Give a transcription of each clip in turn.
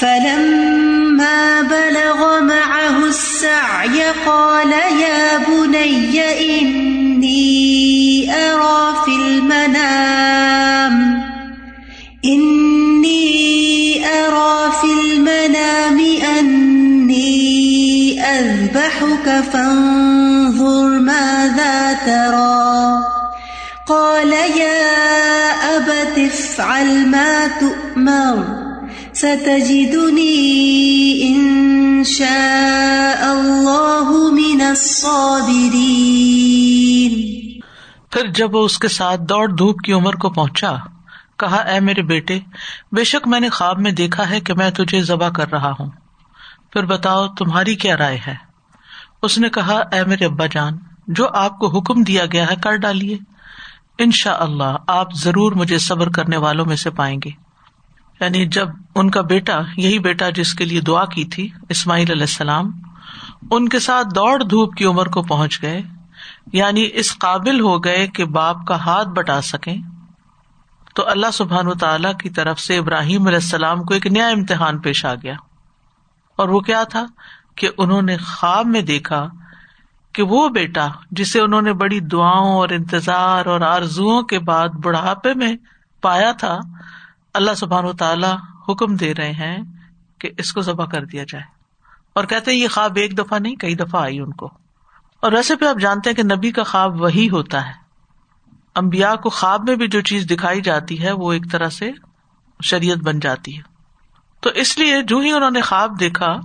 فلما بلغ معه السعي قال يا بني إني أرى في المنام، إني أرى في المنام أني أذبحك، فانظر ماذا ترى. قال يا أبت افعل ما تؤمر. ستجدني إن شاء الله من الصابرين. پھر جب وہ اس کے ساتھ دوڑ دھوپ کی عمر کو پہنچا، کہا، اے میرے بیٹے، بے شک میں نے خواب میں دیکھا ہے کہ میں تجھے ذبح کر رہا ہوں۔ پھر بتاؤ، تمہاری کیا رائے ہے؟ اس نے کہا، اے میرے ابا جان، جو آپ کو حکم دیا گیا ہے، کر ڈالیے۔ ان شاء اللہ آپ ضرور مجھے صبر کرنے والوں میں سے پائیں گے۔ یعنی جب ان کا بیٹا، یہی بیٹا جس کے لیے دعا کی تھی، اسماعیل علیہ السلام، ان کے ساتھ دوڑ دھوپ کی عمر کو پہنچ گئے یعنی اس قابل ہو گئے کہ باپ کا ہاتھ بٹا سکیں۔ تو اللہ سبحان و تعالی کی طرف سے ابراہیم علیہ السلام کو ایک نیا امتحان پیش آ گیا۔ اور وہ کیا تھا؟ کہ انہوں نے خواب میں دیکھا کہ وہ بیٹا، جسے انہوں نے بڑی دعاؤں اور انتظار اور آرزو کے بعد بڑھاپے میں پایا تھا اللہ سبحان و تعالیٰ حکم دے رہے ہیں کہ اس کو ذبح کر دیا جائے۔ اور کہتے ہیں یہ خواب ایک دفعہ نہیں، کئی دفعہ آئی ان کو۔ اور ویسے بھی آپ جانتے ہیں کہ نبی کا خواب وہی ہوتا ہے۔ امبیا کو خواب میں بھی جو چیز دکھائی جاتی ہے، وہ ایک طرح سے شریعت بن جاتی ہے۔ تو اس لیے جو ہی انہوں نے خواب دیکھا،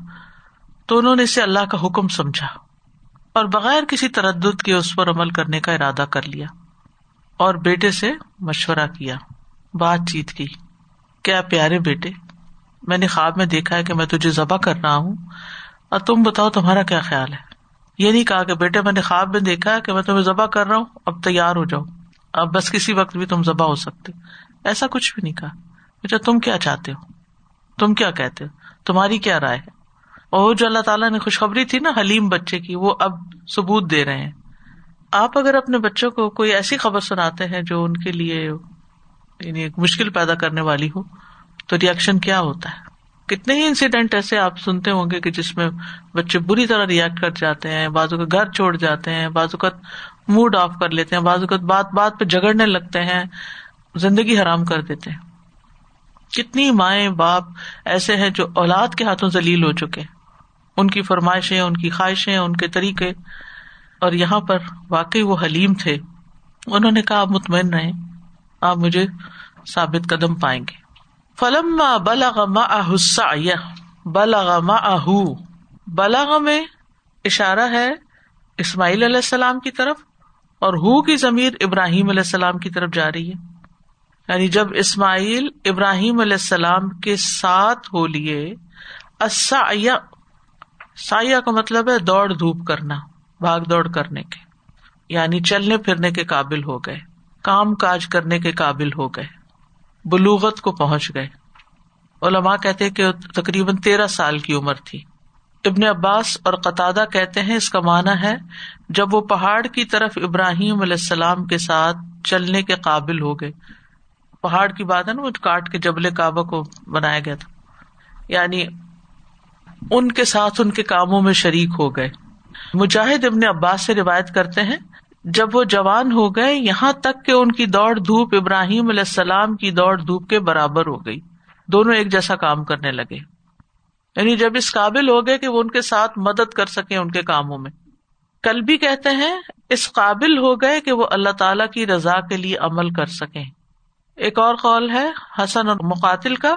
تو انہوں نے اسے اللہ کا حکم سمجھا۔ اور بغیر کسی تردد کے اس پر عمل کرنے کا ارادہ کر لیا۔ اور بیٹے سے مشورہ کیا، بات چیت کی۔ کیا پیارے بیٹے، میں نے خواب میں دیکھا ہے کہ میں تجھے ذبح کر رہا ہوں، اور تم بتاؤ تمہارا کیا خیال ہے؟ یہ نہیں کہا کہ بیٹے، میں نے خواب میں دیکھا ہے کہ میں تمہیں ذبح کر رہا ہوں، اب تیار ہو جاؤ۔ اب بس کسی وقت بھی تم ذبح ہو سکتے۔ ایسا کچھ بھی نہیں کہا۔ بیٹا تم کیا چاہتے ہو؟ تم کیا کہتے ہو؟ تمہاری کیا رائے ہے؟ اور جو اللہ تعالیٰ نے خوشخبری تھی نا حلیم بچے کی، وہ اب ثبوت دے رہے ہیں۔ آپ اگر اپنے بچوں کو کوئی ایسی خبر سناتے ہیں جو ان کے لیے یعنی ایک مشکل پیدا کرنے والی ہو، تو ریئیکشن کیا ہوتا ہے؟ کتنے ہی انسیڈینٹ ایسے آپ سنتے ہوں گے کہ جس میں بچے بری طرح ریئیکٹ کر جاتے ہیں بازو کا گھر چھوڑ جاتے ہیں بازو کا موڈ آف کر لیتے ہیں بازو کا بات بات پہ جگڑنے لگتے ہیں، زندگی حرام کر دیتے ہیں۔ کتنی مائیں باپ ایسے ہیں جو اولاد کے ہاتھوں ذلیل ہو چکے ان کی فرمائشیں، ان کی خواہشیں، ان کے طریقے۔ اور یہاں پر واقعی وہ حلیم تھے۔ انہوں نے کہا، آپ مطمئن رہے آپ مجھے ثابت قدم پائیں گے۔ فلم بلغ معه بلغ معه۔ بلغ میں اشارہ ہے اسماعیل علیہ السلام کی طرف اور ہو کی ضمیر ابراہیم علیہ السلام کی طرف جا رہی ہے۔ یعنی جب اسماعیل ابراہیم علیہ السلام کے ساتھ ہو لیے سایہ کا مطلب ہے دوڑ دھوپ کرنا، بھاگ دوڑ کرنے کے یعنی چلنے پھرنے کے قابل ہو گئے۔ کام کاج کرنے کے قابل ہو گئے۔ بلوغت کو پہنچ گئے۔ علماء کہتے کہ تقریباً تیرہ سال کی عمر تھی۔ ابن عباس اور قطع کہتے ہیں اس کا معنی ہے جب وہ پہاڑ کی طرف ابراہیم علیہ السلام کے ساتھ چلنے کے قابل ہو گئے۔ پہاڑ کی بات ہے نا، وہ کاٹ کے جبل کعبہ کو بنایا گیا تھا۔ یعنی ان کے ساتھ ان کے کاموں میں شریک ہو گئے۔ مجاہد ابن عباس سے روایت کرتے ہیں جب وہ جوان ہو گئے، یہاں تک کہ ان کی دوڑ دھوپ ابراہیم علیہ السلام کی دوڑ دھوپ کے برابر ہو گئی۔ دونوں ایک جیسا کام کرنے لگے۔ یعنی جب اس قابل ہو گئے کہ وہ ان کے ساتھ مدد کر سکے ان کے کاموں میں۔ کل بھی کہتے ہیں، اس قابل ہو گئے کہ وہ اللہ تعالی کی رضا کے لیے عمل کر سکیں۔ ایک اور قول ہے، حسن اور مقاتل کا۔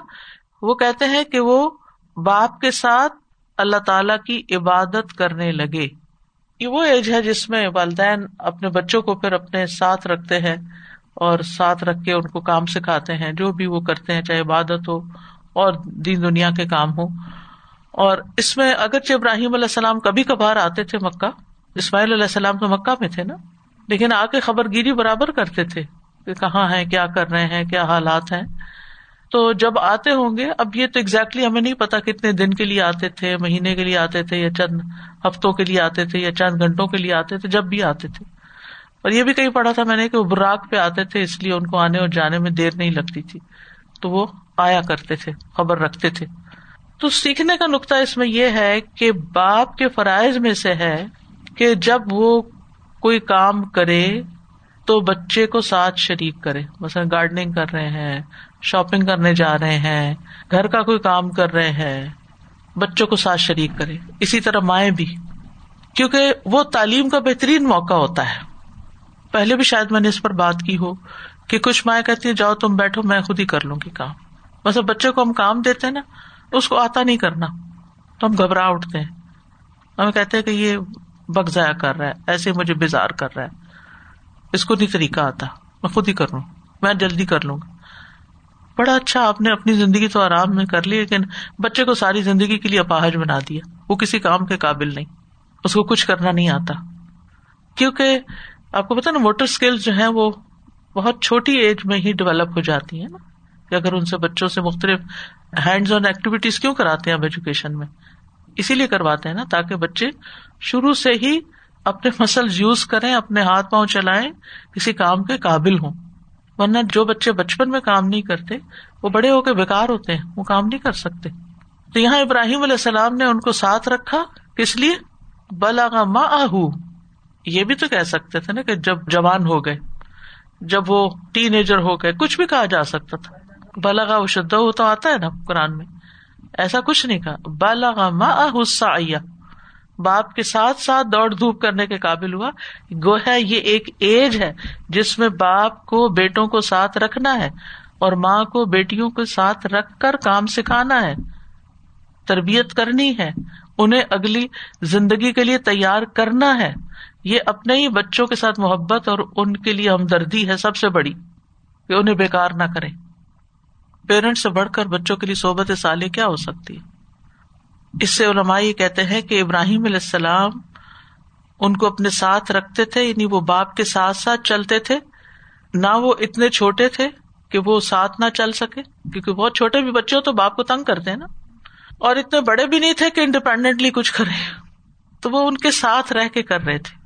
وہ کہتے ہیں کہ وہ باپ کے ساتھ اللہ تعالی کی عبادت کرنے لگے۔ یہ وہ ایج ہے جس میں والدین اپنے بچوں کو پھر اپنے ساتھ رکھتے ہیں اور ساتھ رکھ کے ان کو کام سکھاتے ہیں، جو بھی وہ کرتے ہیں، چاہے عبادت ہو اور دین دنیا کے کام ہو۔ اور اس میں اگرچہ ابراہیم علیہ السلام کبھی کبھار آتے تھے مکہ، اسماعیل علیہ السلام تو مکہ میں تھے نا، لیکن آ کے خبر گیری برابر کرتے تھے کہ کہاں ہے کیا کر رہے ہیں، کیا حالات ہیں۔ تو جب آتے ہوں گے، اب یہ تو exactly ہمیں نہیں پتا کتنے دن کے لیے آتے تھے، مہینے کے لیے آتے تھے یا چند ہفتوں کے لیے آتے تھے یا چند گھنٹوں کے لیے آتے تھے، جب بھی آتے تھے۔ اور یہ بھی کہیں پڑھا تھا میں نے کہ وہ براق پہ آتے تھے، اس لیے ان کو آنے اور جانے میں دیر نہیں لگتی تھی۔ تو وہ آیا کرتے تھے، خبر رکھتے تھے۔ تو سیکھنے کا نقطہ اس میں یہ ہے کہ باپ کے فرائض میں سے ہے کہ جب وہ کوئی کام کرے تو بچے کو ساتھ شریک کرے۔ مثلاً گارڈننگ کر رہے ہیں شاپنگ کرنے جا رہے ہیں، گھر کا کوئی کام کر رہے ہیں، بچوں کو ساتھ شریک کرے اسی طرح مائیں بھی۔ کیونکہ وہ تعلیم کا بہترین موقع ہوتا ہے۔ پہلے بھی شاید میں نے اس پر بات کی ہو کہ کچھ مائیں کہتی ہیں، جاؤ تم بیٹھو، میں خود ہی کر لوں گی کام۔ بس بچے کو ہم کام دیتے ہیں نا، اس کو آتا نہیں کرنا۔ تو ہم گھبراہ اٹھتے ہیں۔ ہمیں کہتے ہیں کہ یہ بگ ضائع کر رہا ہے، ایسے مجھے بےزار کر رہا ہے۔ اس کو نہیں طریقہ آتا، میں خود ہی کر لوں۔ میں جلدی کر لوں گا۔ بڑا اچھا آپ نے اپنی زندگی تو آرام میں کر لی، لیکن بچے کو ساری زندگی کے لیے اپاہج بنا دیا۔ وہ کسی کام کے قابل نہیں۔ اس کو کچھ کرنا نہیں آتا۔ کیونکہ آپ کو پتا نا موٹر اسکل جو ہے وہ بہت چھوٹی ایج میں ہی ڈیولپ ہو جاتی ہے نا۔ کہ اگر ان سے بچوں سے مختلف ہینڈز آن ایکٹیویٹیز کیوں کراتے ہیں اب ایجوکیشن میں؟ اسی لیے کرواتے ہیں نا، تاکہ بچے شروع سے ہی اپنے مسل یوز کریں، اپنے ہاتھ پاؤں چلائیں، کسی کام کے قابل ہوں۔ ورنہ جو بچے بچپن میں کام نہیں کرتے، وہ بڑے ہو کے بےکار ہوتے ہیں، وہ کام نہیں کر سکتے۔ تو یہاں ابراہیم علیہ السلام نے ان کو ساتھ رکھا، کس لیے؟ بلا ماں آہ یہ بھی تو کہہ سکتے تھے نا کہ جب جوان ہو گئے، جب وہ ٹین ایجر ہو گئے، کچھ بھی کہا جا سکتا تھا۔ بلغا وہ شدہ ہو تو آتا ہے نا قرآن میں، ایسا کچھ نہیں کہا۔ بلغا ماں غصہ باپ کے ساتھ ساتھ دوڑ دھوپ کرنے کے قابل ہوا۔ گو ہے یہ ایک ایج ہے جس میں باپ کو بیٹوں کو ساتھ رکھنا ہے اور ماں کو بیٹیوں کو ساتھ رکھ کر کام سکھانا ہے۔ تربیت کرنی ہے۔ انہیں اگلی زندگی کے لیے تیار کرنا ہے۔ یہ اپنے ہی بچوں کے ساتھ محبت اور ان کے لیے ہمدردی ہے سب سے بڑی کہ انہیں بےکار نہ کرے پیرنٹ سے بڑھ کر بچوں کے لیے صحبت سالے کیا ہو سکتی ہے؟ اس سے علماء یہ کہتے ہیں کہ ابراہیم علیہ السلام ان کو اپنے ساتھ رکھتے تھے یعنی وہ باپ کے ساتھ ساتھ چلتے تھے۔ نہ وہ اتنے چھوٹے تھے کہ وہ ساتھ نہ چل سکے، کیونکہ بہت چھوٹے بھی بچے ہو تو باپ کو تنگ کرتے ہیں نا۔ اور اتنے بڑے بھی نہیں تھے کہ انڈیپینڈنٹلی کچھ کرے۔ تو وہ ان کے ساتھ رہ کے کر رہے تھے،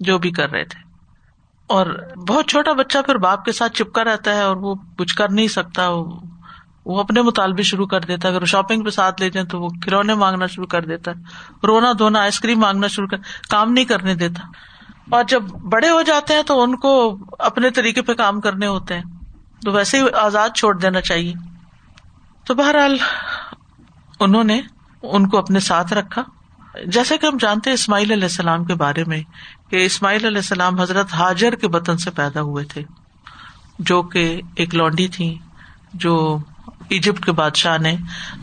جو بھی کر رہے تھے۔ اور بہت چھوٹا بچہ پھر باپ کے ساتھ چپکا رہتا ہے اور وہ کچھ کر نہیں سکتا وہ اپنے مطالبے شروع کر دیتا ہے۔ اگر شاپنگ پہ ساتھ لے جائیں تو وہ کھلونے مانگنا شروع کر دیتا ہے۔ رونا دھونا آئس کریم مانگنا شروع کر کام نہیں کرنے دیتا۔ اور جب بڑے ہو جاتے ہیں تو ان کو اپنے طریقے پہ کام کرنے ہوتے ہیں۔ تو ویسے ہی آزاد چھوڑ دینا چاہیے۔ تو بہرحال انہوں نے ان کو اپنے ساتھ رکھا۔ جیسے کہ ہم جانتے ہیں اسماعیل علیہ السلام کے بارے میں کہ اسماعیل علیہ السلام حضرت حاجر کے وطن سے پیدا ہوئے تھے۔ جو کہ ایک لونڈی تھی جو ایجپٹ کے بادشاہ نے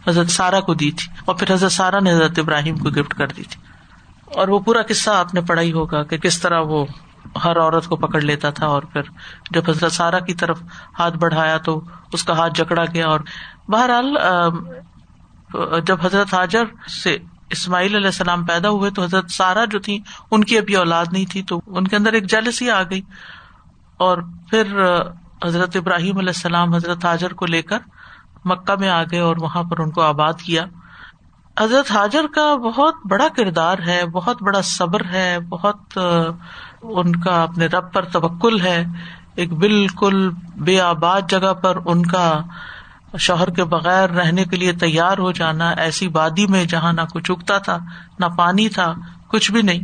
حضرت سارا کو دی تھی اور پھر حضرت سارا نے حضرت ابراہیم کو گفٹ کر دی تھی۔ اور وہ پورا قصہ آپ نے پڑھا ہی ہوگا کہ کس طرح وہ ہر عورت کو پکڑ لیتا تھا اور پھر جب حضرت سارا کی طرف ہاتھ بڑھایا تو اس کا ہاتھ جکڑا گیا اور بہرحال جب حضرت حاجر سے اسماعیل علیہ السلام پیدا ہوئے تو حضرت سارا جو تھی ان کی ابھی اولاد نہیں تھی تو ان کے اندر ایک جلسی آ گئی۔ اور پھر حضرت ابراہیم علیہ السلام حضرت حاجر کو لے کر مکہ میں آ گئے اور وہاں پر ان کو آباد کیا۔ حضرت حاجر کا بہت بڑا کردار ہے، بہت بڑا صبر ہے، بہت ان کا اپنے رب پر توکل ہے۔ ایک بالکل بے آباد جگہ پر ان کا شوہر کے بغیر رہنے کے لیے تیار ہو جانا، ایسی وادی میں جہاں نہ کچھ اگتا تھا، نہ پانی تھا، کچھ بھی نہیں۔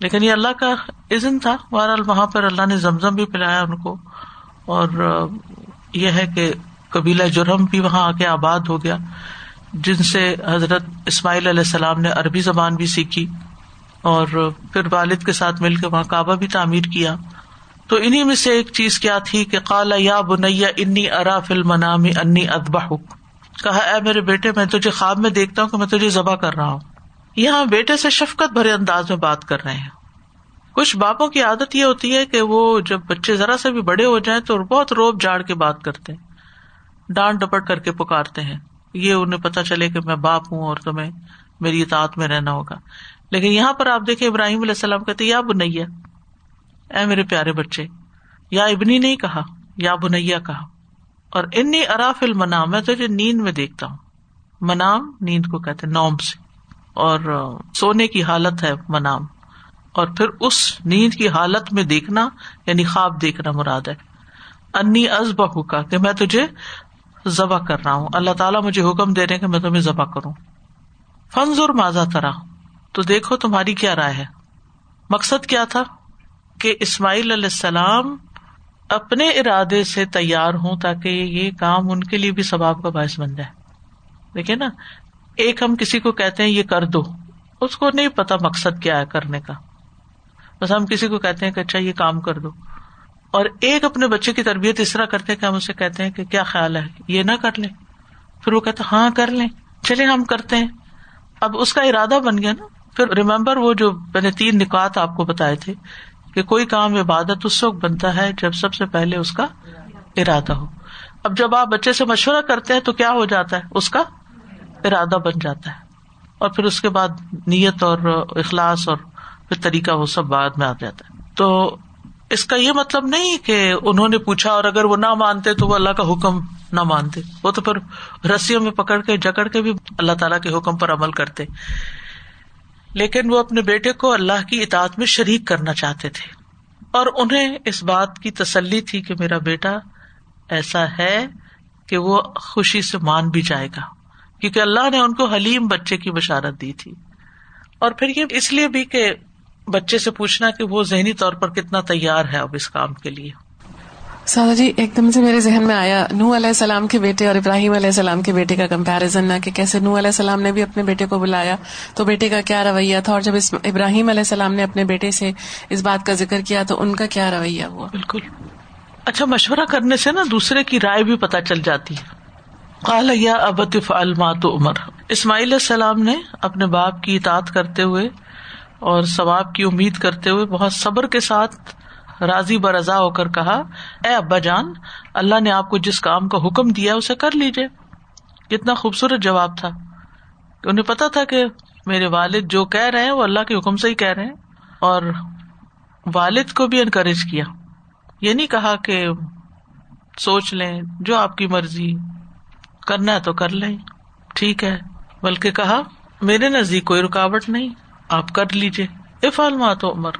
لیکن یہ اللہ کا عزن تھا۔ بہرحال وہاں پر اللہ نے زمزم بھی پلایا ان کو۔ اور یہ ہے کہ قبیلہ جرم بھی وہاں آ کے آباد ہو گیا، جن سے حضرت اسماعیل علیہ السلام نے عربی زبان بھی سیکھی اور پھر والد کے ساتھ مل کے وہاں کعبہ بھی تعمیر کیا۔ تو انہیں میں سے ایک چیز کیا تھی کہ کالا یا بنیا انی ارا فل منامی انی ادبا کہا، اے میرے بیٹے، میں تجھے خواب میں دیکھتا ہوں کہ میں تجھے ذبح کر رہا ہوں۔ یہاں بیٹے سے شفقت بھرے انداز میں بات کر رہے ہیں۔ کچھ باپوں کی عادت یہ ہوتی ہے کہ وہ جب بچے ذرا سے بھی بڑے ہو جائیں تو بہت روب جاڑ کے بات کرتے ہیں۔ ڈانٹ ڈپٹ کر کے پکارتے ہیں۔ یہ انہیں پتا چلے کہ میں باپ ہوں اور تمہیں میری اطاعت میں رہنا ہوگا۔ لیکن یہاں پر آپ دیکھیں ابراہیم علیہ السلام کہتے یا بنیا، اے میرے پیارے بچے، یا ابنی نہیں کہا، یا بنیا کہا۔ اور انی اراف المنام، میں تجھے نیند میں دیکھتا ہوں۔ منام نیند کو کہتے نوم سے۔ اور سونے کی حالت ہے منام۔ اور پھر اس نیند کی حالت میں دیکھنا یعنی خواب دیکھنا مراد ہے۔ انی از بہو کا کہ میں تجھے ذبح کر رہا ہوں۔ اللہ تعالیٰ مجھے حکم دے رہے کہ میں تمہیں ذبح کروں۔ فنز اور ماضا ترا۔ تو دیکھو تمہاری کیا رائے ہے۔ مقصد کیا تھا؟ کہ اسماعیل علیہ السلام اپنے ارادے سے تیار ہوں تاکہ یہ کام ان کے لیے بھی ثباب کا باعث بن جائے۔ دیکھیے نا، ایک ہم کسی کو کہتے ہیں، یہ کر دو۔ اس کو نہیں پتا مقصد کیا ہے کرنے کا۔ بس ہم کسی کو کہتے ہیں کہ اچھا یہ کام کر دو۔ اور ایک اپنے بچے کی تربیت اس طرح کرتے کہ ہم اسے کہتے ہیں کہ کیا خیال ہے؟ یہ نہ کر لیں۔ پھر وہ کہتے ہاں کر لیں۔ چلے ہم کرتے ہیں۔ اب اس کا ارادہ بن گیا نا۔ پھر ریمبر وہ جو میں نے تین نکات آپ کو بتائے تھے کہ کوئی کام عبادت اس وقت بنتا ہے جب سب سے پہلے اس کا ارادہ ہو۔ اب جب آپ بچے سے مشورہ کرتے ہیں تو کیا ہو جاتا ہے؟ اس کا ارادہ بن جاتا ہے۔ اور پھر اس کے بعد نیت اور اخلاص اور پھر طریقہ وہ سب بعد میں آ جاتا ہے۔ تو اس کا یہ مطلب نہیں کہ انہوں نے پوچھا اور اگر وہ نہ مانتے تو وہ اللہ کا حکم نہ مانتے۔ وہ تو پھر رسیوں میں پکڑ کے، جکڑ کے بھی اللہ تعالیٰ کے حکم پر عمل کرتے۔ لیکن وہ اپنے بیٹے کو اللہ کی اطاعت میں شریک کرنا چاہتے تھے۔ اور انہیں اس بات کی تسلی تھی کہ میرا بیٹا ایسا ہے کہ وہ خوشی سے مان بھی جائے گا۔ کیونکہ اللہ نے ان کو حلیم بچے کی بشارت دی تھی۔ اور پھر یہ اس لیے بھی کہ بچے سے پوچھنا کہ وہ ذہنی طور پر کتنا تیار ہے اب اس کام کے لیے؟ سادہ جی ایک دم سے میرے ذہن میں آیا نو علیہ السلام کے بیٹے اور ابراہیم علیہ السلام کے بیٹے کا کمپیرزن نہ کہ کیسے نو علیہ السلام نے بھی اپنے بیٹے کو بلایا تو بیٹے کا کیا رویہ تھا؟ اور جب ابراہیم علیہ السلام نے اپنے بیٹے سے اس بات کا ذکر کیا تو ان کا کیا رویہ ہوا؟ بالکل۔ اچھا مشورہ کرنے سے نا دوسرے کی رائے بھی پتہ چل جاتی ہے۔ کال یا ابتف المات عمر اسماعیل السلام نے اپنے باپ کی اطاعت کرتے ہوئے اور ثواب کی امید کرتے ہوئے بہت صبر کے ساتھ راضی برضا ہو کر کہا، اے ابا جان، اللہ نے آپ کو جس کام کا حکم دیا اسے کر لیجیے کتنا خوبصورت جواب تھا۔ انہیں پتا تھا کہ میرے والد جو کہہ رہے ہیں وہ اللہ کے حکم سے ہی کہہ رہے ہیں۔ اور والد کو بھی انکریج کیا۔ یہ نہیں کہا کہ سوچ لیں، جو آپ کی مرضی، کرنا ہے تو کر لیں۔ ٹھیک ہے۔ بلکہ کہا، میرے نزدیک کوئی رکاوٹ نہیں۔ آپ کر لیجیے افال مات عمر۔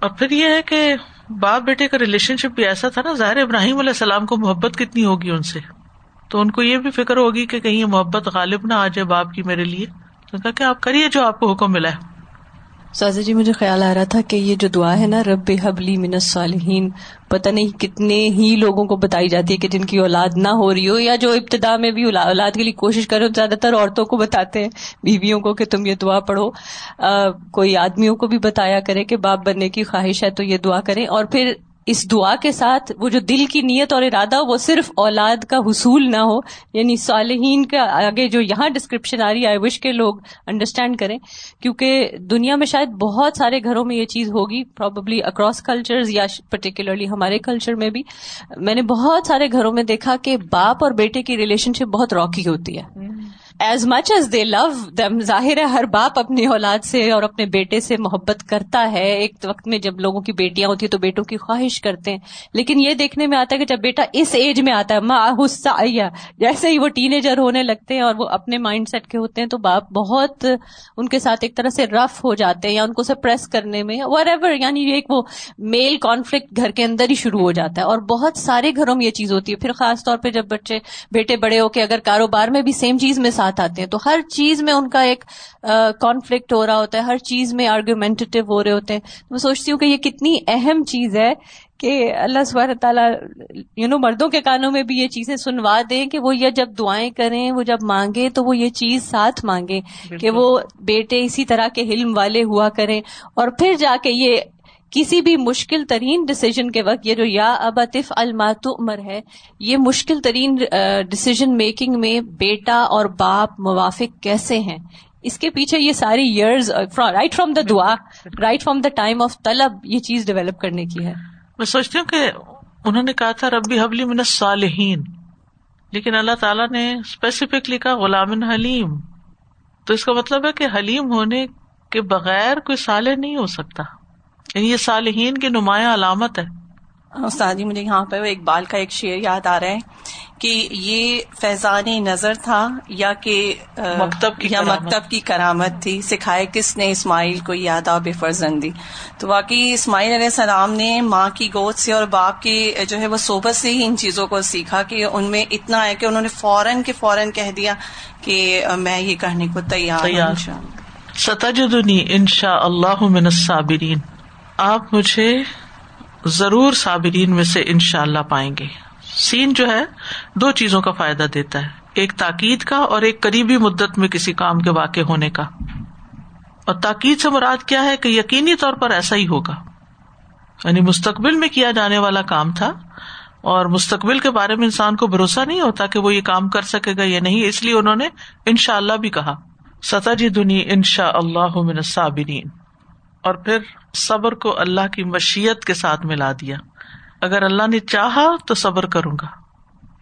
اور پھر یہ ہے کہ باپ بیٹے کا ریلیشن شپ بھی ایسا تھا نا، ظاہر ابراہیم علیہ السلام کو محبت کتنی ہوگی ان سے۔ تو ان کو یہ بھی فکر ہوگی کہ کہیں محبت غالب نہ آ جائے باپ کی میرے لیے۔ تو کہا کہ آپ کریے جو آپ کو حکم ملا ہے۔ سازا جی مجھے خیال آ رہا تھا کہ یہ جو دعا ہے نا، رب حبلی من الصالحین، پتہ نہیں کتنے ہی لوگوں کو بتائی جاتی ہے کہ جن کی اولاد نہ ہو رہی ہو یا جو ابتدا میں بھی اولاد کے لیے کوشش کرو زیادہ تر عورتوں کو بتاتے ہیں، بیویوں کو کہ تم یہ دعا پڑھو۔ کوئی آدمیوں کو بھی بتایا کرے کہ باپ بننے کی خواہش ہے تو یہ دعا کریں۔ اور پھر اس دعا کے ساتھ وہ جو دل کی نیت اور ارادہ وہ صرف اولاد کا حصول نہ ہو۔ یعنی صالحین کا آگے جو یہاں ڈسکرپشن آ رہی ہے آئی وش کے لوگ انڈرسٹینڈ کریں۔ کیونکہ دنیا میں شاید بہت سارے گھروں میں یہ چیز ہوگی پروبیبلی اکراس کلچر یا پرٹیکولرلی ہمارے کلچر میں بھی۔ میں نے بہت سارے گھروں میں دیکھا کہ باپ اور بیٹے کی ریلیشن شپ بہت راکی ہوتی ہے۔ ایز مچ ایز دے لو دم ظاہر ہے ہر باپ اپنی اولاد سے اور اپنے بیٹے سے محبت کرتا ہے۔ ایک وقت میں جب لوگوں کی بیٹیاں ہوتی ہیں تو بیٹوں کی خواہش کرتے ہیں۔ لیکن یہ دیکھنے میں آتا ہے کہ جب بیٹا اس ایج میں آتا ہے ماں غصہ آیا جیسے ہی وہ ٹین ایجر ہونے لگتے ہیں اور وہ اپنے مائنڈ سیٹ کے ہوتے ہیں تو باپ بہت ان کے ساتھ ایک طرح سے رف ہو جاتے ہیں یا ان کو سپریس کرنے میں وٹ ایور یعنی ایک وہ میل کانفلکٹ گھر کے اندر ہی شروع ہو جاتا ہے۔ اور بہت سارے گھروں میں یہ چیز ہوتی ہے۔ پھر خاص طور پہ جب بچے، بیٹے بڑے ہو کے اگر کاروبار میں بھی سیم چیز میں ساتھ آتے ہیں تو ہر چیز میں ان کا ایک کانفلکٹ ہو رہا ہوتا ہے ہر چیز میں آرگومینٹیو ہو رہے ہوتے ہیں۔ میں سوچتی ہوں کہ یہ کتنی اہم چیز ہے کہ اللہ سبحانہ تعالیٰ یو نو مردوں کے کانوں میں بھی یہ چیزیں سنوا دیں کہ وہ یہ جب دعائیں کریں وہ جب مانگے تو وہ یہ چیز ساتھ مانگے کہ وہ بیٹے اسی طرح کے حلم والے ہوا کریں۔ اور پھر جا کے یہ کسی بھی مشکل ترین ڈسیزن کے وقت، یہ جو یا اباطف المات عمر ہے، یہ مشکل ترین ڈسیزن میکنگ میں بیٹا اور باپ موافق کیسے ہیں؟ اس کے پیچھے یہ ساری ایئرز رائٹ فرام دا دعا right from the time of طلب یہ چیز ڈیولپ کرنے کی ہے۔ میں سوچتی ہوں کہ انہوں نے کہا تھا، ربی حبلی من صالحین لیکن اللہ تعالیٰ نے اسپیسیفکلی کہا غلام حلیم تو اس کا مطلب ہے کہ حلیم ہونے کے بغیر کوئی صالح نہیں ہو سکتا۔ یعنی یہ صالحین کی نمایاں علامت ہے۔ استاد جی مجھے یہاں پہ ایک بال کا ایک شعر یاد آ رہا ہے کہ یہ فیضان نظر تھا یا کہ مکتب کی یا مکتب کی کرامت تھی سکھائے کس نے اسماعیل کو یاد آ بے فرزندی۔ تو واقعی اسماعیل علیہ السلام نے ماں کی گود سے اور باپ کی جو ہے وہ صحبت سے ہی ان چیزوں کو سیکھا کہ ان میں اتنا ہے کہ انہوں نے فوراً کے فوراً کہہ دیا کہ میں یہ کرنے کو تیار ہوں تیار۔ انشاءاللہ۔ ستجدنی ان شاء اللہ من الصابرین۔ آپ مجھے ضرور صابرین میں سے ان شاء اللہ پائیں گے۔ سین جو ہے، دو چیزوں کا فائدہ دیتا ہے۔ ایک تاکید کا اور ایک قریبی مدت میں کسی کام کے واقع ہونے کا۔ اور تاکید سے مراد کیا ہے کہ یقینی طور پر ایسا ہی ہوگا۔ یعنی مستقبل میں کیا جانے والا کام تھا اور مستقبل کے بارے میں انسان کو بھروسہ نہیں ہوتا کہ وہ یہ کام کر سکے گا یا نہیں، اس لیے انہوں نے ان شاء اللہ بھی کہا ستا جی دنی ان شاء اللہ من صابرین اور پھر صبر کو اللہ کی مشیت کے ساتھ ملا دیا۔ اگر اللہ نے چاہا تو صبر کروں گا۔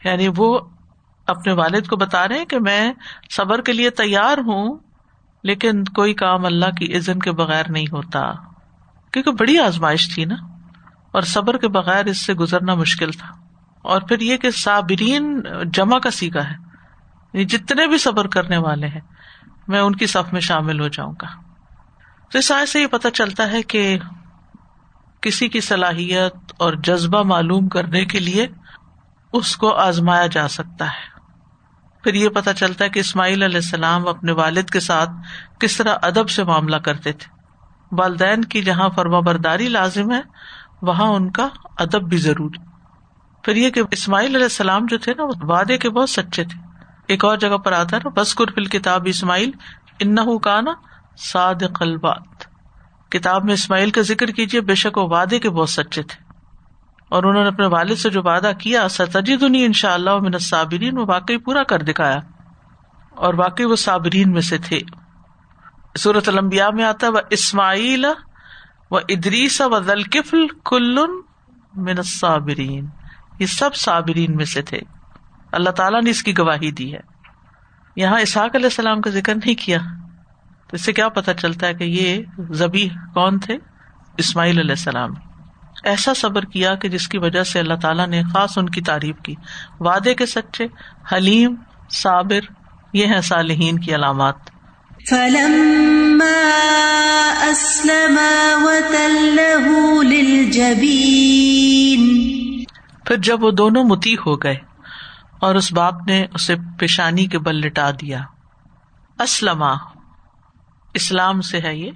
یعنی وہ اپنے والد کو بتا رہے کہ میں صبر کے لیے تیار ہوں، لیکن کوئی کام اللہ کی عزن کے بغیر نہیں ہوتا۔ کیونکہ بڑی آزمائش تھی نا، اور صبر کے بغیر اس سے گزرنا مشکل تھا۔ اور پھر یہ کہ صابرین جمع کا سیکھا ہے۔ یعنی جتنے بھی صبر کرنے والے ہیں، میں ان کی صف میں شامل ہو جاؤں گا۔ تو اس آئے سے یہ پتا چلتا ہے کہ کسی کی صلاحیت اور جذبہ معلوم کرنے کے لیے اس کو آزمایا جا سکتا ہے۔ پھر یہ پتا چلتا ہے کہ اسماعیل علیہ السلام اپنے والد کے ساتھ کس طرح ادب سے معاملہ کرتے تھے۔ والدین کی جہاں فرما برداری لازم ہے، وہاں ان کا ادب بھی ضروری پھر یہ کہ اسماعیل علیہ السلام جو تھے نا، وہ وعدے کے بہت سچے تھے۔ ایک اور جگہ پر آتا ہے نا بسکر فل کتاب اسماعیل ان کا نا ساد قلبات کتاب میں اسماعیل کا ذکر کیجیے بے شک وہ وعدے کے بہت سچے تھے۔ اور انہوں نے اپنے والد سے جو وعدہ کیا ستجد ان شاء اللہ من صابرین وہ واقعی پورا کر دکھایا۔ اور واقعی وہ صابرین میں سے تھے۔ صورت المبیا میں آتا وہ اسماعیل و ادریس و ذلکفل کل من صابرین یہ سب صابرین میں سے تھے۔ اللہ تعالیٰ نے اس کی گواہی دی ہے۔ یہاں اسحاق علیہ السلام کا ذکر نہیں کیا۔ تو اس سے کیا پتا چلتا ہے کہ یہ زبی کون تھے؟ اسماعیل علیہ السلام۔ ایسا صبر کیا کہ جس کی وجہ سے اللہ تعالیٰ نے خاص ان کی تعریف کی۔ وعدے کے سچے حلیم صابر یہ ہے صالحین کی علامات۔ پھر جب وہ دونوں متی ہو گئے اور اس باپ نے اسے پیشانی کے بل لٹا دیا۔ اسلم اسلام سے ہے یہ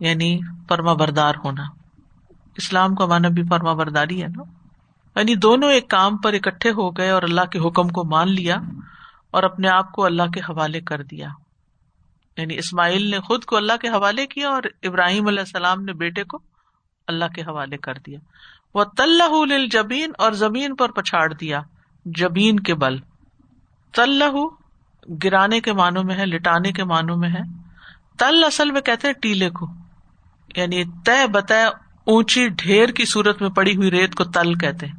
یعنی پرما بردار ہونا۔ اسلام کا مانا بھی فرما برداری ہے نا۔ یعنی دونوں ایک کام پر اکٹھے ہو گئے اور اللہ کے حکم کو مان لیا اور اپنے آپ کو اللہ کے حوالے کر دیا۔ یعنی اسماعیل نے خود کو اللہ کے حوالے کیا اور ابراہیم علیہ السلام نے بیٹے کو اللہ کے حوالے کر دیا۔ وہ طلح جبین اور زمین پر پچھاڑ دیا۔ جبین کے بل۔ طلح گرانے کے معنوں میں ہے، لٹانے کے معنوں میں ہے۔ تل اصل میں کہتے ہیں ٹیلے کو۔ یعنی طے بطے اونچی ڈھیر کی صورت میں پڑی ہوئی ریت کو تل کہتے ہیں۔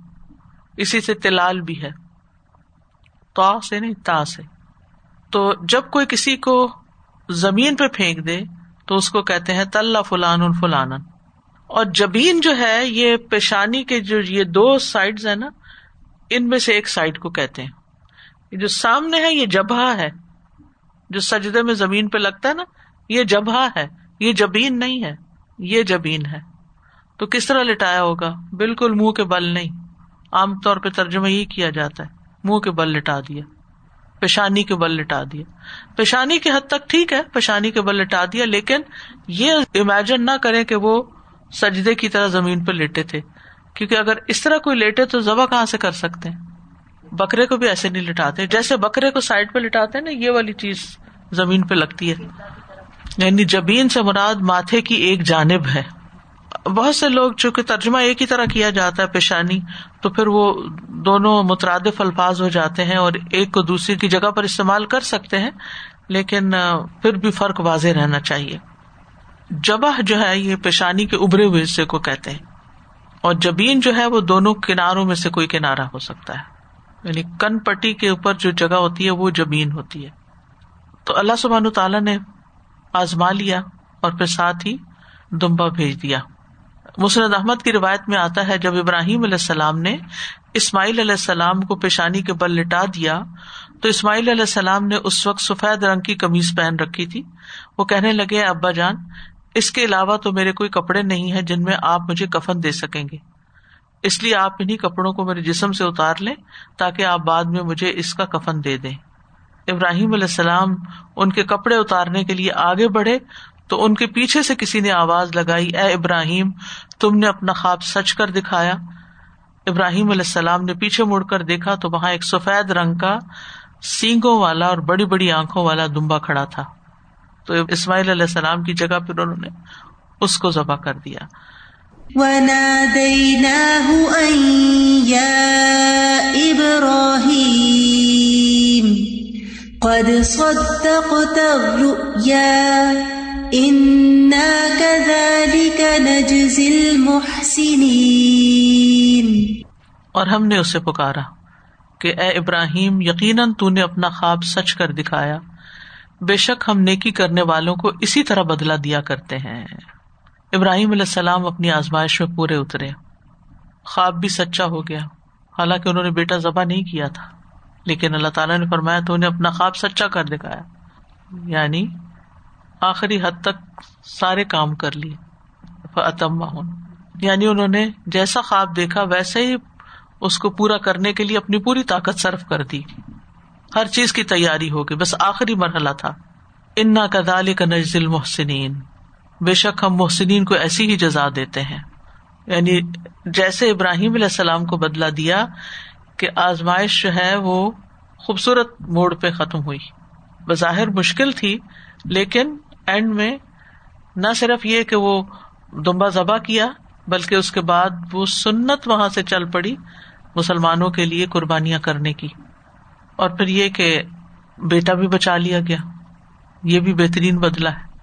اسی سے تلال بھی ہے۔ تو سے نہیں، تا سے۔ تو جب کوئی کسی کو زمین پہ پھینک دے تو اس کو کہتے ہیں تل فلان فلان۔ اور جبین جو ہے، یہ پیشانی کے جو یہ دو سائڈ ہے نا، ان میں سے ایک سائڈ کو کہتے ہیں۔ جو سامنے ہے، یہ جبہ ہے۔ جو سجدے میں زمین پہ لگتا ہے نا یہ جبہ ہے، یہ جبین نہیں ہے، یہ جبین ہے۔ تو کس طرح لٹایا ہوگا؟ بالکل منہ کے بل نہیں۔ عام طور پہ ترجمہ یہ کیا جاتا ہے، منہ کے بل لٹا دیا، پیشانی کے بل لٹا دیا۔ پیشانی کی حد تک ٹھیک ہے، پیشانی کے بل لٹا دیا، لیکن یہ امیجن نہ کرے کہ وہ سجدے کی طرح زمین پہ لیٹے تھے۔ کیونکہ اگر اس طرح کوئی لیٹے تو ذبح کہاں سے کر سکتے ہیں؟ بکرے کو بھی ایسے نہیں لٹاتے۔ جیسے بکرے کو سائڈ پہ لٹاتے نا، یہ والی چیز زمین پہ لگتی ہے۔ یعنی جبین سے مراد ماتھے کی ایک جانب ہے۔ بہت سے لوگ چونکہ ترجمہ ایک ہی طرح کیا جاتا ہے پیشانی، تو پھر وہ دونوں مترادف الفاظ ہو جاتے ہیں اور ایک کو دوسری کی جگہ پر استعمال کر سکتے ہیں، لیکن پھر بھی فرق واضح رہنا چاہیے۔ جبہ جو ہے، یہ پیشانی کے ابھرے ہوئے حصے کو کہتے ہیں۔ اور جبین جو ہے، وہ دونوں کناروں میں سے کوئی کنارا ہو سکتا ہے۔ یعنی کن پٹی کے اوپر جو جگہ ہوتی ہے، وہ جبین ہوتی ہے۔ تو اللہ سبحان تعالیٰ نے آزما لیا اور پھر ساتھ ہی دمبا بھیج دیا۔ مسرد احمد کی روایت میں آتا ہے، جب ابراہیم علیہ السلام نے اسماعیل علیہ السلام کو پیشانی کے بل لٹا دیا، تو اسماعیل علیہ السلام نے اس وقت سفید رنگ کی کمیز پہن رکھی تھی۔ وہ کہنے لگے، ابا جان، اس کے علاوہ تو میرے کوئی کپڑے نہیں ہے جن میں آپ مجھے کفن دے سکیں گے۔ اس لیے آپ انہیں کپڑوں کو میرے جسم سے اتار لیں تاکہ آپ بعد میں مجھے اس کا کفن دے دیں۔ ابراہیم علیہ السلام ان کے کپڑے اتارنے کے لیے آگے بڑھے تو ان کے پیچھے سے کسی نے آواز لگائی، اے ابراہیم، تم نے اپنا خواب سچ کر دکھایا۔ ابراہیم علیہ السلام نے پیچھے مڑ کر دیکھا تو وہاں ایک سفید رنگ کا سینگوں والا اور بڑی بڑی آنکھوں والا دمبا کھڑا تھا۔ تو اسماعیل علیہ السلام کی جگہ پھر انہوں نے اس کو ذبح کر دیا۔ قد صدقت اور ہم نے اسے پکارا کہ اے ابراہیم، یقیناً تو نے اپنا خواب سچ کر دکھایا۔ بے شک ہم نیکی کرنے والوں کو اسی طرح بدلا دیا کرتے ہیں۔ ابراہیم علیہ السلام اپنی آزمائش میں پورے اترے۔ خواب بھی سچا ہو گیا، حالانکہ انہوں نے بیٹا ذبح نہیں کیا تھا۔ لیکن اللہ تعالیٰ نے فرمایا تو انہیں اپنا خواب سچا کر دکھایا۔ یعنی آخری حد تک سارے کام کر لیے۔ یعنی انہوں نے جیسا خواب دیکھا ویسے ہی اس کو پورا کرنے کے لیے اپنی پوری طاقت صرف کر دی۔ ہر چیز کی تیاری ہو گئی، بس آخری مرحلہ تھا۔ انا کا دال کا نزل محسنین بے شک ہم محسنین کو ایسی ہی جزا دیتے ہیں۔ یعنی جیسے ابراہیم علیہ السلام کو بدلا دیا کہ آزمائش جو ہے وہ خوبصورت موڑ پہ ختم ہوئی۔ بظاہر مشکل تھی، لیکن اینڈ میں نہ صرف یہ کہ وہ دمبا ذبح کیا، بلکہ اس کے بعد وہ سنت وہاں سے چل پڑی مسلمانوں کے لیے قربانیاں کرنے کی۔ اور پھر یہ کہ بیٹا بھی بچا لیا گیا۔ یہ بھی بہترین بدلا ہے۔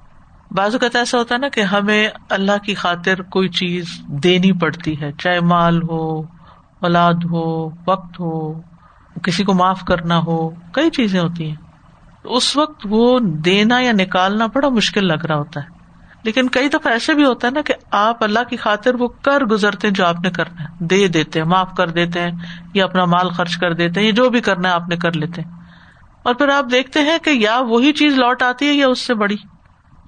بعض اوقات ایسا ہوتا ہے نا کہ ہمیں اللہ کی خاطر کوئی چیز دینی پڑتی ہے، چاہے مال ہو اولاد ہو، وقت ہو، کسی کو معاف کرنا ہو، کئی چیزیں ہوتی ہیں۔ اس وقت وہ دینا یا نکالنا بڑا مشکل لگ رہا ہوتا ہے۔ لیکن کئی دفعہ ایسے بھی ہوتا ہے نا کہ آپ اللہ کی خاطر وہ کر گزرتے ہیں جو آپ نے کرنا ہے۔ دے دیتے ہیں، معاف کر دیتے ہیں یا اپنا مال خرچ کر دیتے ہیں، یا جو بھی کرنا ہے آپ نے کر لیتے ہیں۔ اور پھر آپ دیکھتے ہیں کہ یا وہی چیز لوٹ آتی ہے یا اس سے بڑی۔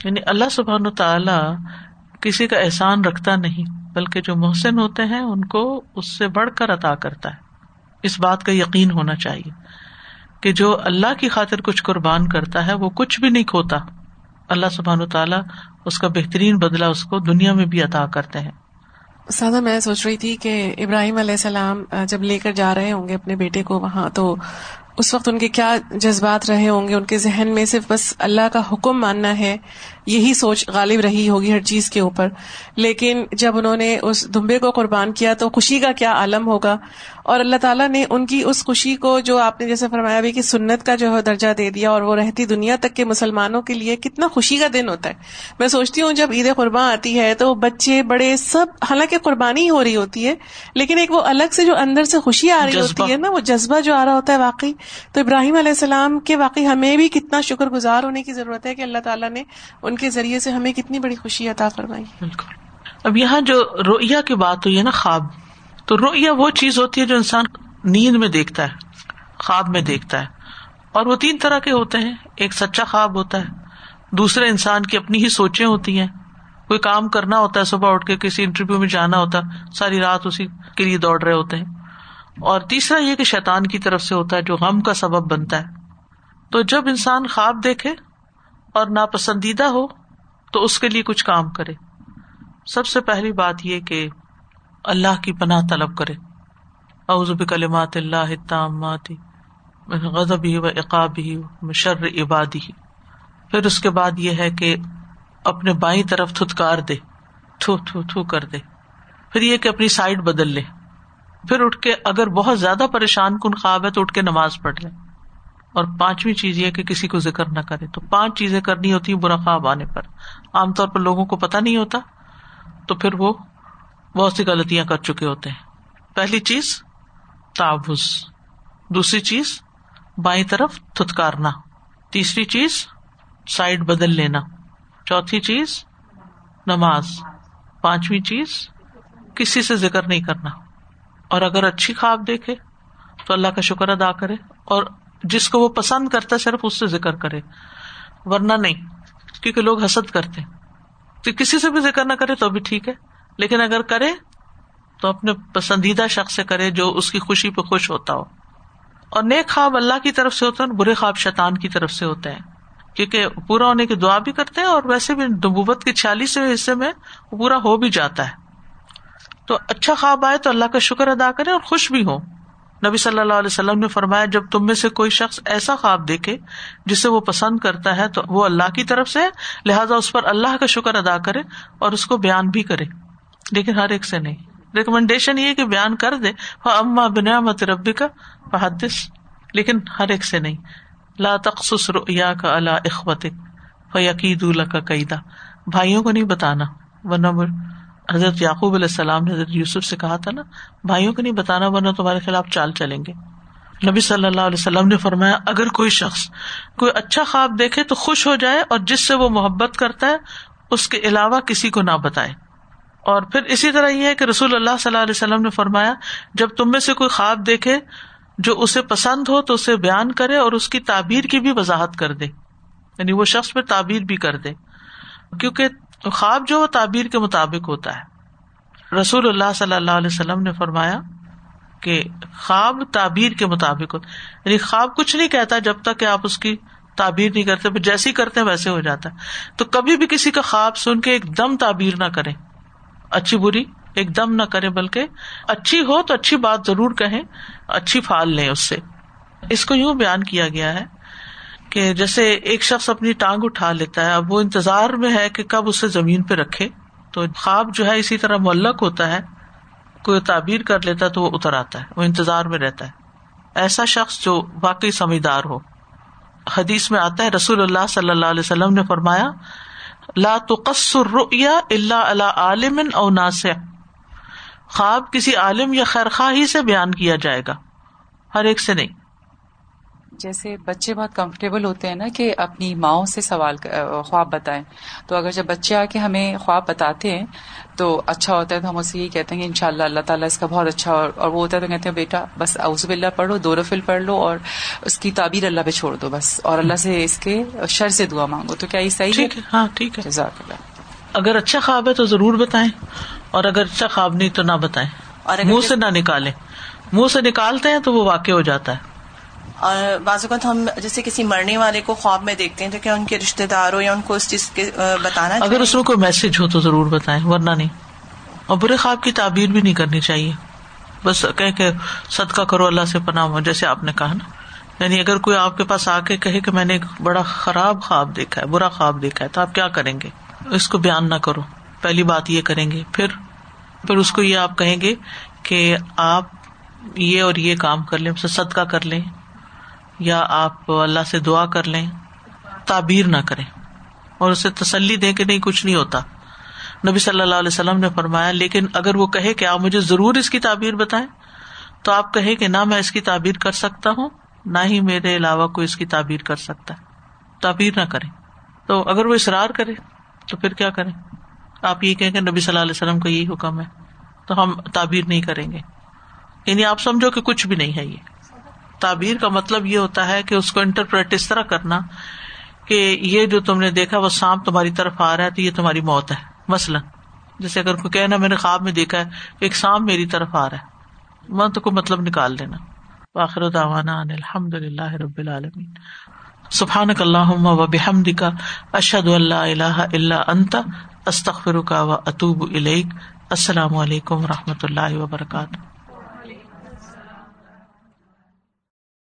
یعنی اللہ سبحان تعالی کسی کا احسان رکھتا نہیں۔ بلکہ جو محسن ہوتے ہیں ان کو اس سے بڑھ کر عطا کرتا ہے۔ اس بات کا یقین ہونا چاہیے کہ جو اللہ کی خاطر کچھ قربان کرتا ہے، وہ کچھ بھی نہیں کھوتا۔ اللہ سبحان تعالیٰ اس کا بہترین بدلا اس کو دنیا میں بھی عطا کرتے ہیں۔ سادہ، میں سوچ رہی تھی کہ ابراہیم علیہ السلام جب لے کر جا رہے ہوں گے اپنے بیٹے کو وہاں، تو اس وقت ان کے کیا جذبات رہے ہوں گے؟ ان کے ذہن میں صرف بس اللہ کا حکم ماننا ہے یہی سوچ غالب رہی ہوگی ہر چیز کے اوپر۔ لیکن جب انہوں نے اس دمبے کو قربان کیا تو خوشی کا کیا عالم ہوگا؟ اور اللہ تعالیٰ نے ان کی اس خوشی کو جو آپ نے جیسے فرمایا بھی کہ سنت کا جو ہے درجہ دے دیا اور وہ رہتی دنیا تک کے مسلمانوں کے لیے کتنا خوشی کا دن ہوتا ہے۔ میں سوچتی ہوں جب عید قربان آتی ہے تو بچے بڑے سب حالانکہ قربانی ہو رہی ہوتی ہے لیکن ایک وہ الگ سے جو اندر سے خوشی آ رہی ہوتی ہے نا وہ جذبہ جو آ رہا ہوتا ہے واقعی۔ تو ابراہیم علیہ السلام کے واقعی ہمیں بھی کتنا شکر گزار ہونے کی ضرورت ہے کہ اللہ تعالیٰ نے ان کے ذریعے سے ہمیں کتنی بڑی خوشی عطا فرمائی بالکل۔ اب یہاں جو رویا کی بات ہوئی ہے نا خواب، تو رویا وہ چیز ہوتی ہے جو انسان نیند میں دیکھتا ہے، خواب میں دیکھتا ہے۔ اور وہ تین طرح کے ہوتے ہیں، ایک سچا خواب ہوتا ہے، دوسرے انسان کی اپنی ہی سوچیں ہوتی ہیں۔ کوئی کام کرنا ہوتا ہے، صبح اٹھ کے کسی انٹرویو میں جانا ہوتا ہے ساری رات اسی کے لیے دوڑ رہے ہوتے ہیں۔ اور تیسرا یہ کہ شیطان کی طرف سے ہوتا ہے جو غم کا سبب بنتا ہے۔ تو جب انسان خواب دیکھے اور ناپسندیدہ ہو، تو اس کے لیے کچھ کام کرے۔ سب سے پہلی بات یہ کہ اللہ کی پناہ طلب کرے۔ کلمات اللہ غضب ہی و عقاب ہی شر عبادی پھر اس کے بعد یہ ہے کہ اپنے بائیں طرف تھتکار دے، تھو تھو تھو کر دے۔ پھر یہ کہ اپنی سائڈ بدل لے۔ پھر اٹھ کے اگر بہت زیادہ پریشان کن خواب ہے تو اٹھ کے نماز پڑھ لے۔ اور پانچویں چیز یہ کہ کسی کو ذکر نہ کرے۔ تو پانچ چیزیں کرنی ہوتی ہیں برا خواب آنے پر۔ عام طور پر لوگوں کو پتا نہیں ہوتا۔ تو پھر وہ بہت سی غلطیاں کر چکے ہوتے ہیں۔ پہلی چیز تابوز دوسری چیز، بائیں طرف تھتکارنا۔ تیسری چیز سائڈ بدل لینا۔ چوتھی چیز، نماز۔ پانچویں چیز، کسی سے ذکر نہیں کرنا۔ اور اگر اچھی خواب دیکھے تو اللہ کا شکر ادا کرے اور جس کو وہ پسند کرتا ہے صرف اس سے ذکر کرے ورنہ نہیں، کیونکہ لوگ حسد کرتے تو کسی سے بھی ذکر نہ کرے تو بھی ٹھیک ہے، لیکن اگر کرے تو اپنے پسندیدہ شخص سے کرے جو اس کی خوشی پہ خوش ہوتا ہو۔ اور نیک خواب اللہ کی طرف سے ہوتا ہے برے خواب شیطان کی طرف سے ہوتے ہیں۔ کیونکہ پورا ہونے کی دعا بھی کرتے ہیں اور ویسے بھی نبوت کے چھیالیسویں حصے میں وہ پورا ہو بھی جاتا ہے۔ تو اچھا خواب آئے تو اللہ کا شکر ادا کرے اور خوش بھی ہو نبی صلی اللہ علیہ وسلم نے فرمایا، جب تم میں سے کوئی شخص ایسا خواب دیکھے جسے وہ پسند کرتا ہے تو وہ اللہ کی طرف سے لہٰذا اس پر اللہ کا شکر ادا کرے اور اس کو بیان بھی کرے۔ لیکن ہر ایک سے نہیں۔ ریکمنڈیشن یہ کہ بیان کر دے۔ وہ اما بنیامت ربی کا فحدث۔ لیکن ہر ایک سے نہیں۔ لا تخصص رؤیا کا اللہ اخبت فیقید اللہ کا قیدا بھائیوں کو نہیں بتانا۔ ورنہ حضرت یعقوب علیہ السلام نے حضرت یوسف سے کہا تھا نا، بھائیوں کو نہیں بتانا ورنہ تمہارے خلاف چال چلیں گے۔ نبی صلی اللہ علیہ وسلم نے فرمایا، اگر کوئی شخص کوئی اچھا خواب دیکھے تو خوش ہو جائے اور جس سے وہ محبت کرتا ہے، اس کے علاوہ کسی کو نہ بتائے۔ اور پھر اسی طرح یہ ہے کہ رسول اللہ صلی اللہ علیہ وسلم نے فرمایا، جب تم میں سے کوئی خواب دیکھے جو اسے پسند ہو تو اسے بیان کرے اور اس کی تعبیر کی بھی وضاحت کر دے۔ یعنی وہ شخص پہ تعبیر بھی کر دے۔ کیونکہ خواب جو تعبیر کے مطابق ہوتا ہے۔ رسول اللہ صلی اللہ علیہ وسلم نے فرمایا کہ خواب تعبیر کے مطابق ہو یعنی خواب کچھ نہیں کہتا جب تک کہ آپ اس کی تعبیر نہیں کرتے جیسے ہی کرتے ہیں ویسے ہو جاتا ہے۔ تو کبھی بھی کسی کا خواب سن کے ایک دم تعبیر نہ کرے اچھی بری ایک دم نہ کرے بلکہ اچھی ہو تو اچھی بات ضرور کہیں، اچھی پھال لیں اس سے۔ اس کو یوں بیان کیا گیا ہے کہ جیسے ایک شخص اپنی ٹانگ اٹھا لیتا ہے، اب وہ انتظار میں ہے کہ کب اسے زمین پہ رکھے۔ تو خواب جو ہے اسی طرح معلق ہوتا ہے۔ کوئی تعبیر کر لیتا ہے تو وہ اتر آتا ہے، وہ انتظار میں رہتا ہے۔ ایسا شخص جو واقعی سمجھدار ہو۔ حدیث میں آتا ہے، رسول اللہ صلی اللہ علیہ وسلم نے فرمایا، لا تقصر اللہ اللہ عالم او ناس خواب کسی عالم یا خیر خواہ ہی سے بیان کیا جائے گا، ہر ایک سے نہیں۔ جیسے بچے بہت کمفرٹیبل ہوتے ہیں نا کہ اپنی ماؤں سے سوال خواب بتائیں۔ تو اگر جب بچے آ کے ہمیں خواب بتاتے ہیں تو اچھا ہوتا ہے تو ہم اسے یہی کہتے ہیں کہ ان شاء اللہ اللہ تعالیٰ اس کا بہت اچھا اور وہ ہوتا ہے تو کہتے ہیں بیٹا بس اوزب اللہ پڑھ لو دو رفل پڑھ لو اور اس کی تعبیر اللہ پہ چھوڑ دو بس۔ اور اللہ سے اس کے شر سے دعا مانگو۔ تو کیا یہ صحیح ہے؟ ہاں ٹھیک ہے۔ جزاک اللہ اگر اچھا خواب ہے تو ضرور بتائیں اور اگر اچھا خواب نہیں تو نہ بتائیں۔ اور منہ سے نہ نکالیں۔ منہ سے نکالتے ہیں تو وہ واقع ہو جاتا ہے۔ اور بعض اوقات ہم جیسے کسی مرنے والے کو خواب میں دیکھتے ہیں تو کیا ان کے رشتے دار ہو یا ان کو اس چیز کے بتانا اگر اس میں کوئی میسج ہو تو ضرور بتائیں ورنہ نہیں۔ اور برے خواب کی تعبیر بھی نہیں کرنی چاہیے۔ بس کہ کہ صدقہ کرو اللہ سے پناہ ہو جیسے آپ نے کہا نا۔ یعنی اگر کوئی آپ کے پاس آ کے کہے کہ میں نے ایک بڑا خراب خواب دیکھا ہے برا خواب دیکھا ہے تو آپ کیا کریں گے؟ اس کو بیان نہ کرو۔ پہلی بات یہ کریں گے پھر پھر اس کو یہ آپ کہیں گے کہ آپ یہ اور یہ کام کر لیں صدقہ کر لیں۔ یا آپ اللہ سے دعا کر لیں، تعبیر نہ کریں اور اسے تسلی دیں کہ نہیں، کچھ نہیں ہوتا۔ نبی صلی اللہ علیہ وسلم نے فرمایا، لیکن اگر وہ کہے کہ آپ مجھے ضرور اس کی تعبیر بتائیں، تو آپ کہیں کہ نہ، میں اس کی تعبیر کر سکتا ہوں، نہ ہی میرے علاوہ کوئی اس کی تعبیر کر سکتا ہے۔ تعبیر نہ کرے تو اگر وہ اصرار کرے، تو پھر کیا کریں؟ آپ یہ کہیں کہ نبی صلی اللہ علیہ وسلم کا یہی حکم ہے، تو ہم تعبیر نہیں کریں گے۔ یعنی آپ سمجھو کہ کچھ بھی نہیں ہے یہ۔ تعبیر کا مطلب یہ ہوتا ہے کہ اس کو انٹرپریٹ اس طرح کرنا کہ یہ جو تم نے دیکھا وہ سانپ تمہاری طرف آ رہا ہے تو یہ تمہاری موت ہے، مثلاً۔ جیسے اگر کوئی کہنا میں نے خواب میں دیکھا ہے کہ ایک سانپ میری طرف آ رہا ہے۔ من تو کوئی مطلب نکال لینا۔ دینا باخر داوانا الحمد للہ رب العالمین۔ سبحان اللہ و بحمد کا اشد اللہ اللہ اللہ انت استخر کا و اطوب السلام علیکم و رحمۃ اللہ وبرکاتہ۔